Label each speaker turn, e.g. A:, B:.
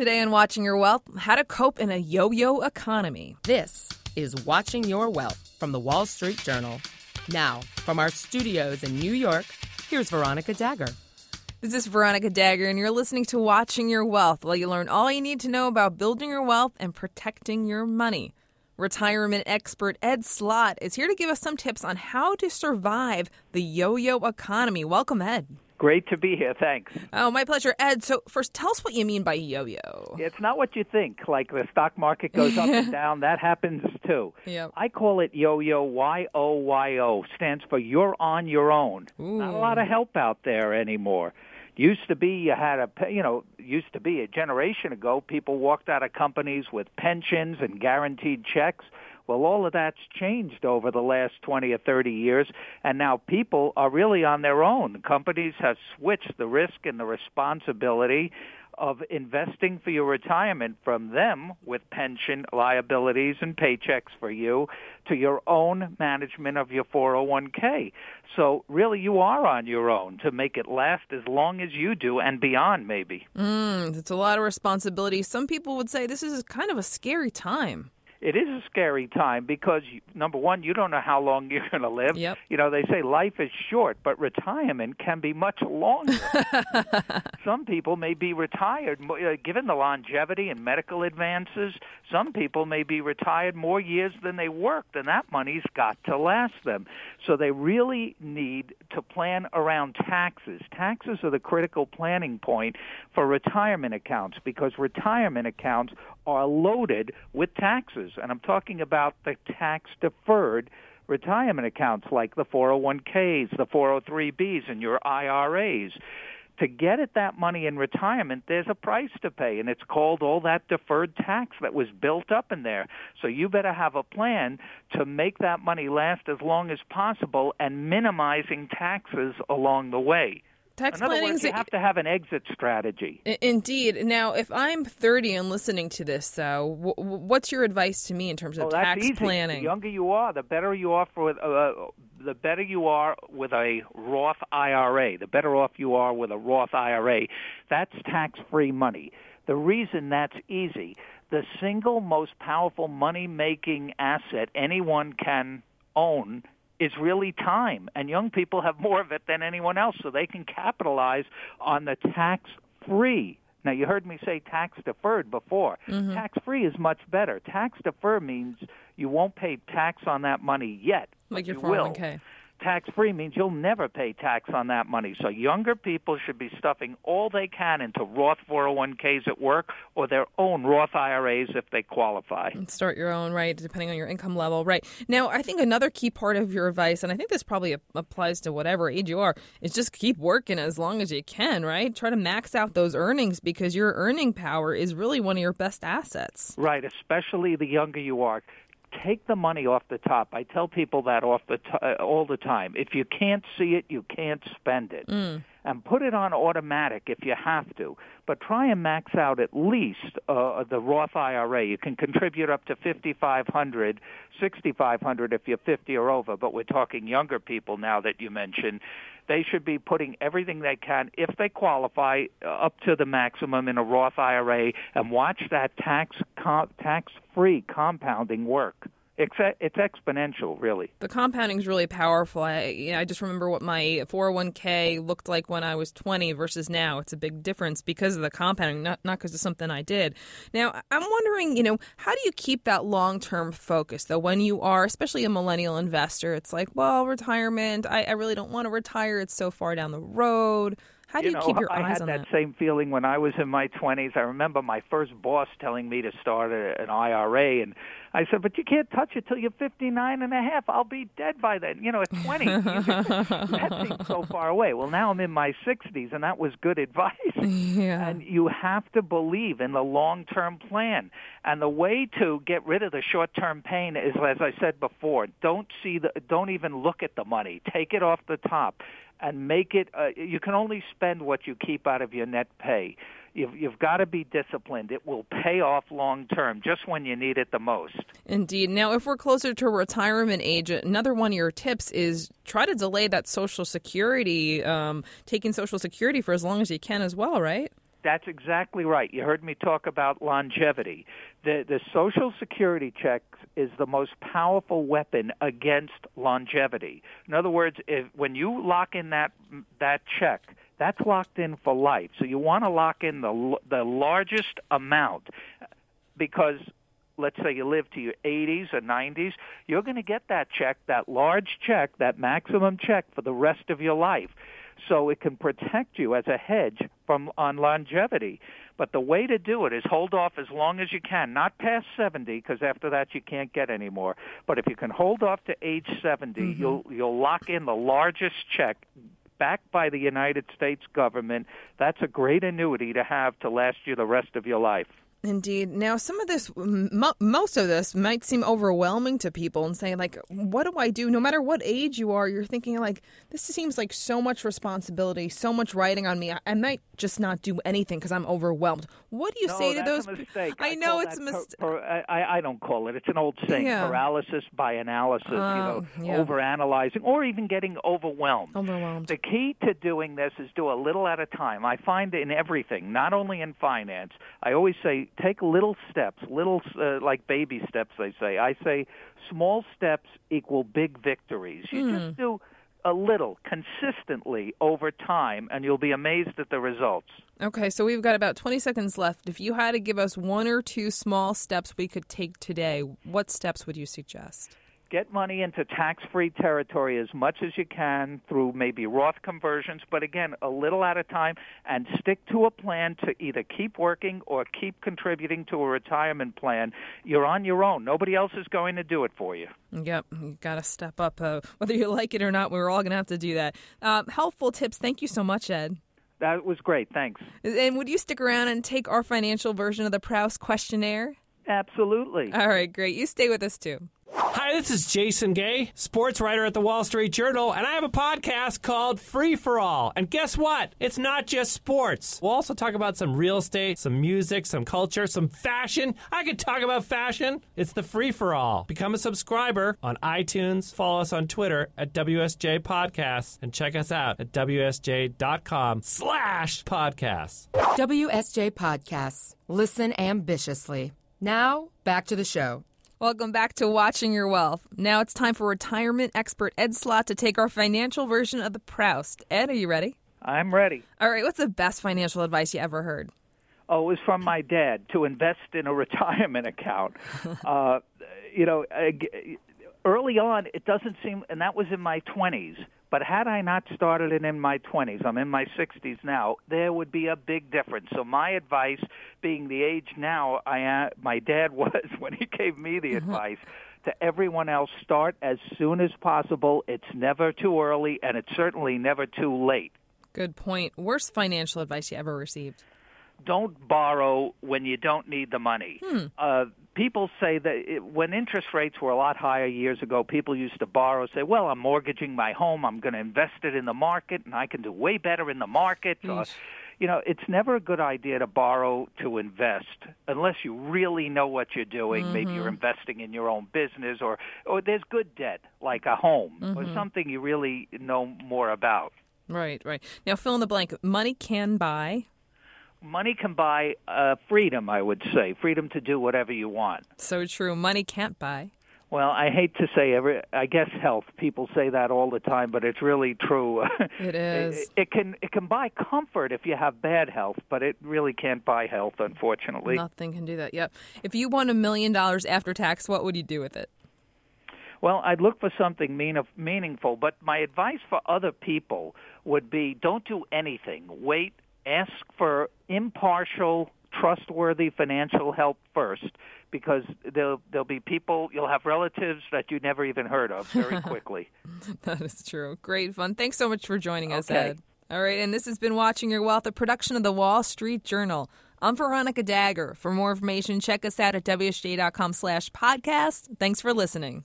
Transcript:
A: Today on Watching Your Wealth, how to cope in a yo yo economy.
B: This is Watching Your Wealth from the Wall Street Journal. Now, from our studios in New York, here's Veronica Dagher.
A: This is Veronica Dagher, and you're listening to Watching Your Wealth, while you learn all you need to know about building your wealth and protecting your money. Retirement expert Ed Slott is here to give us some tips on how to survive the yo yo economy. Welcome, Ed.
C: Great to be here. Thanks.
A: Oh, my pleasure. Ed, so first, tell us what you mean by yo yo.
C: It's not what you think. Like the stock market goes up and down, that happens too.
A: Yep.
C: I call it yo yo, Y O Y O, stands for you're on your own.
A: Ooh.
C: Not a lot of help out there anymore. Used to be you had a you know used to be a generation ago people walked out of companies with pensions and guaranteed checks. Well, all of that's changed over the last 20 or 30 years, and now people are really on their own. Companies have switched the risk and the responsibility of investing for your retirement from them with pension liabilities and paychecks for you to your own management of your 401k. So really you are on your own to make it last as long as you do and beyond maybe.
A: Mm, it's a lot of responsibility. Some people would say this is kind of a scary time
C: it is a scary time because number one, you don't know how long you're going to live.
A: Yep.
C: You know, they say life is short, but retirement can be much longer. some people may be retired, uh, given the longevity and medical advances. Some people may be retired more years than they worked, and that money's got to last them. So they really need to plan around taxes. Taxes are the critical planning point for retirement accounts because retirement accounts are loaded with taxes. And I'm talking about the tax deferred retirement accounts like the 401ks, the 403bs, and your IRAs. To get at that money in retirement, there's a price to pay, and it's called all that deferred tax that was built up in there. So you better have a plan to make that money last as long as possible and minimizing taxes along the way.
A: Tax planning
C: you have to have an exit strategy.
A: Indeed. Now, if I'm 30 and listening to this, though, what's your advice to me in terms of
C: oh,
A: tax
C: easy.
A: planning?
C: The younger you are, the better you are for uh, the better you are with a Roth IRA. The better off you are with a Roth IRA. That's tax-free money. The reason that's easy, the single most powerful money-making asset anyone can own is really time. And young people have more of it than anyone else, so they can capitalize on the tax free. Now, you heard me say tax deferred before.
A: Mm-hmm.
C: Tax free is much better. Tax deferred means you won't pay tax on that money yet.
A: Like your
C: you will.
A: 401k
C: tax free means you'll never pay tax on that money. So younger people should be stuffing all they can into Roth 401ks at work or their own Roth IRAs if they qualify.
A: And start your own, right, depending on your income level. Right. Now, I think another key part of your advice, and I think this probably applies to whatever age you are, is just keep working as long as you can, right? Try to max out those earnings because your earning power is really one of your best assets.
C: Right, especially the younger you are take the money off the top. I tell people that off the t- uh, all the time. If you can't see it, you can't spend it.
A: Mm.
C: And put it on automatic if you have to, but try and max out at least uh, the Roth IRA. You can contribute up to fifty five hundred, sixty five hundred if you're 50 or over. But we're talking younger people now that you mentioned they should be putting everything they can, if they qualify, uh, up to the maximum in a Roth IRA, and watch that tax tax free compounding work it's it's exponential, really.
A: The compounding is really powerful. I I just remember what my 401k looked like when I was 20 versus now. It's a big difference because of the compounding, not not because of something I did. Now I'm wondering, you know, how do you keep that long term focus though? When you are, especially a millennial investor, it's like, well, retirement. I, I really don't want to retire. It's so far down the road. How do you,
C: you know,
A: keep your
C: I
A: eyes
C: had
A: on
C: that,
A: that?
C: same feeling when I was in my 20s. I remember my first boss telling me to start a, an IRA, and I said, "But you can't touch it till you're 59 and a half. I'll be dead by then." You know, at 20, that seems so far away. Well, now I'm in my 60s, and that was good advice.
A: Yeah.
C: And you have to believe in the long-term plan. And the way to get rid of the short-term pain is, as I said before, don't see the, don't even look at the money. Take it off the top and make it. Uh, you can only spend what you keep out of your net pay. You've, you've got to be disciplined. It will pay off long term, just when you need it the most.
A: Indeed. Now, if we're closer to retirement age, another one of your tips is try to delay that Social Security, um, taking Social Security for as long as you can as well, right?
C: That's exactly right. You heard me talk about longevity. The the social security check is the most powerful weapon against longevity. In other words, if when you lock in that that check, that's locked in for life. So you want to lock in the the largest amount because let's say you live to your 80s or 90s, you're going to get that check, that large check, that maximum check for the rest of your life. So it can protect you as a hedge from on longevity. But the way to do it is hold off as long as you can, not past 70 because after that you can't get any more. But if you can hold off to age 70, mm-hmm. you'll you'll lock in the largest check backed by the United States government. That's a great annuity to have to last you the rest of your life.
A: Indeed. Now, some of this, most of this might seem overwhelming to people and saying, like, what do I do? No matter what age you are, you're thinking, like, this seems like so much responsibility, so much writing on me. I might just not do anything because I'm overwhelmed. What do you
C: no,
A: say to
C: those?
A: people?
C: I,
A: I know it's a mistake.
C: I, I don't call it. It's an old saying yeah. paralysis by analysis, you know, oh, yeah. overanalyzing, or even getting overwhelmed.
A: Overwhelmed.
C: The key to doing this is do a little at a time. I find in everything, not only in finance, I always say, take little steps, little uh, like baby steps. They say. I say small steps equal big victories. You mm. just do a little consistently over time, and you'll be amazed at the results.
A: Okay, so we've got about 20 seconds left. If you had to give us one or two small steps we could take today, what steps would you suggest?
C: Get money into tax free territory as much as you can through maybe Roth conversions, but again, a little at a time, and stick to a plan to either keep working or keep contributing to a retirement plan. You're on your own. Nobody else is going to do it for you.
A: Yep, you've got to step up. Uh, whether you like it or not, we're all going to have to do that. Uh, helpful tips. Thank you so much, Ed.
C: That was great. Thanks.
A: And would you stick around and take our financial version of the Proust questionnaire?
C: Absolutely.
A: All right, great. You stay with us too.
D: Hi, this is Jason Gay, sports writer at the Wall Street Journal, and I have a podcast called Free for All. And guess what? It's not just sports. We'll also talk about some real estate, some music, some culture, some fashion. I could talk about fashion. It's the Free for All. Become a subscriber on iTunes, follow us on Twitter at WSJ Podcasts, and check us out at WSJ.com slash podcasts.
B: WSJ Podcasts. Listen ambitiously. Now, back to the show.
A: Welcome back to Watching Your Wealth. Now it's time for retirement expert Ed Slott to take our financial version of the Proust. Ed, are you ready?
C: I'm ready.
A: All right, what's the best financial advice you ever heard?
C: Oh, it was from my dad to invest in a retirement account. uh, you know, early on, it doesn't seem, and that was in my 20s but had I not started it in my 20s, I'm in my 60s now, there would be a big difference. So my advice, being the age now I am, my dad was when he gave me the mm-hmm. advice, to everyone else, start as soon as possible. It's never too early, and it's certainly never too late.
A: Good point. Worst financial advice you ever received?
C: Don't borrow when you don't need the money.
A: Hmm.
C: Uh, people say that it, when interest rates were a lot higher years ago, people used to borrow, say, "Well, I'm mortgaging my home. I'm going to invest it in the market, and I can do way better in the market." Or, you know, it's never a good idea to borrow to invest unless you really know what you're doing. Mm-hmm. Maybe you're investing in your own business, or or there's good debt like a home mm-hmm. or something you really know more about.
A: Right, right. Now, fill in the blank. Money can buy
C: money can buy uh, freedom, I would say, freedom to do whatever you want.
A: So true. Money can't buy.
C: Well, I hate to say every. I guess health. People say that all the time, but it's really true.
A: It is.
C: it, it can it can buy comfort if you have bad health, but it really can't buy health, unfortunately.
A: Nothing can do that. Yep. If you won a million dollars after tax, what would you do with it?
C: Well, I'd look for something mean, meaningful, but my advice for other people would be don't do anything. Wait ask for impartial, trustworthy financial help first because there'll there'll be people you'll have relatives that you never even heard of very quickly.
A: that is true. Great fun. Thanks so much for joining us,
C: okay.
A: Ed. All right, and this has been Watching Your Wealth, a production of the Wall Street Journal. I'm Veronica Dagher. For more information, check us out at WSJ.com slash podcast. Thanks for listening.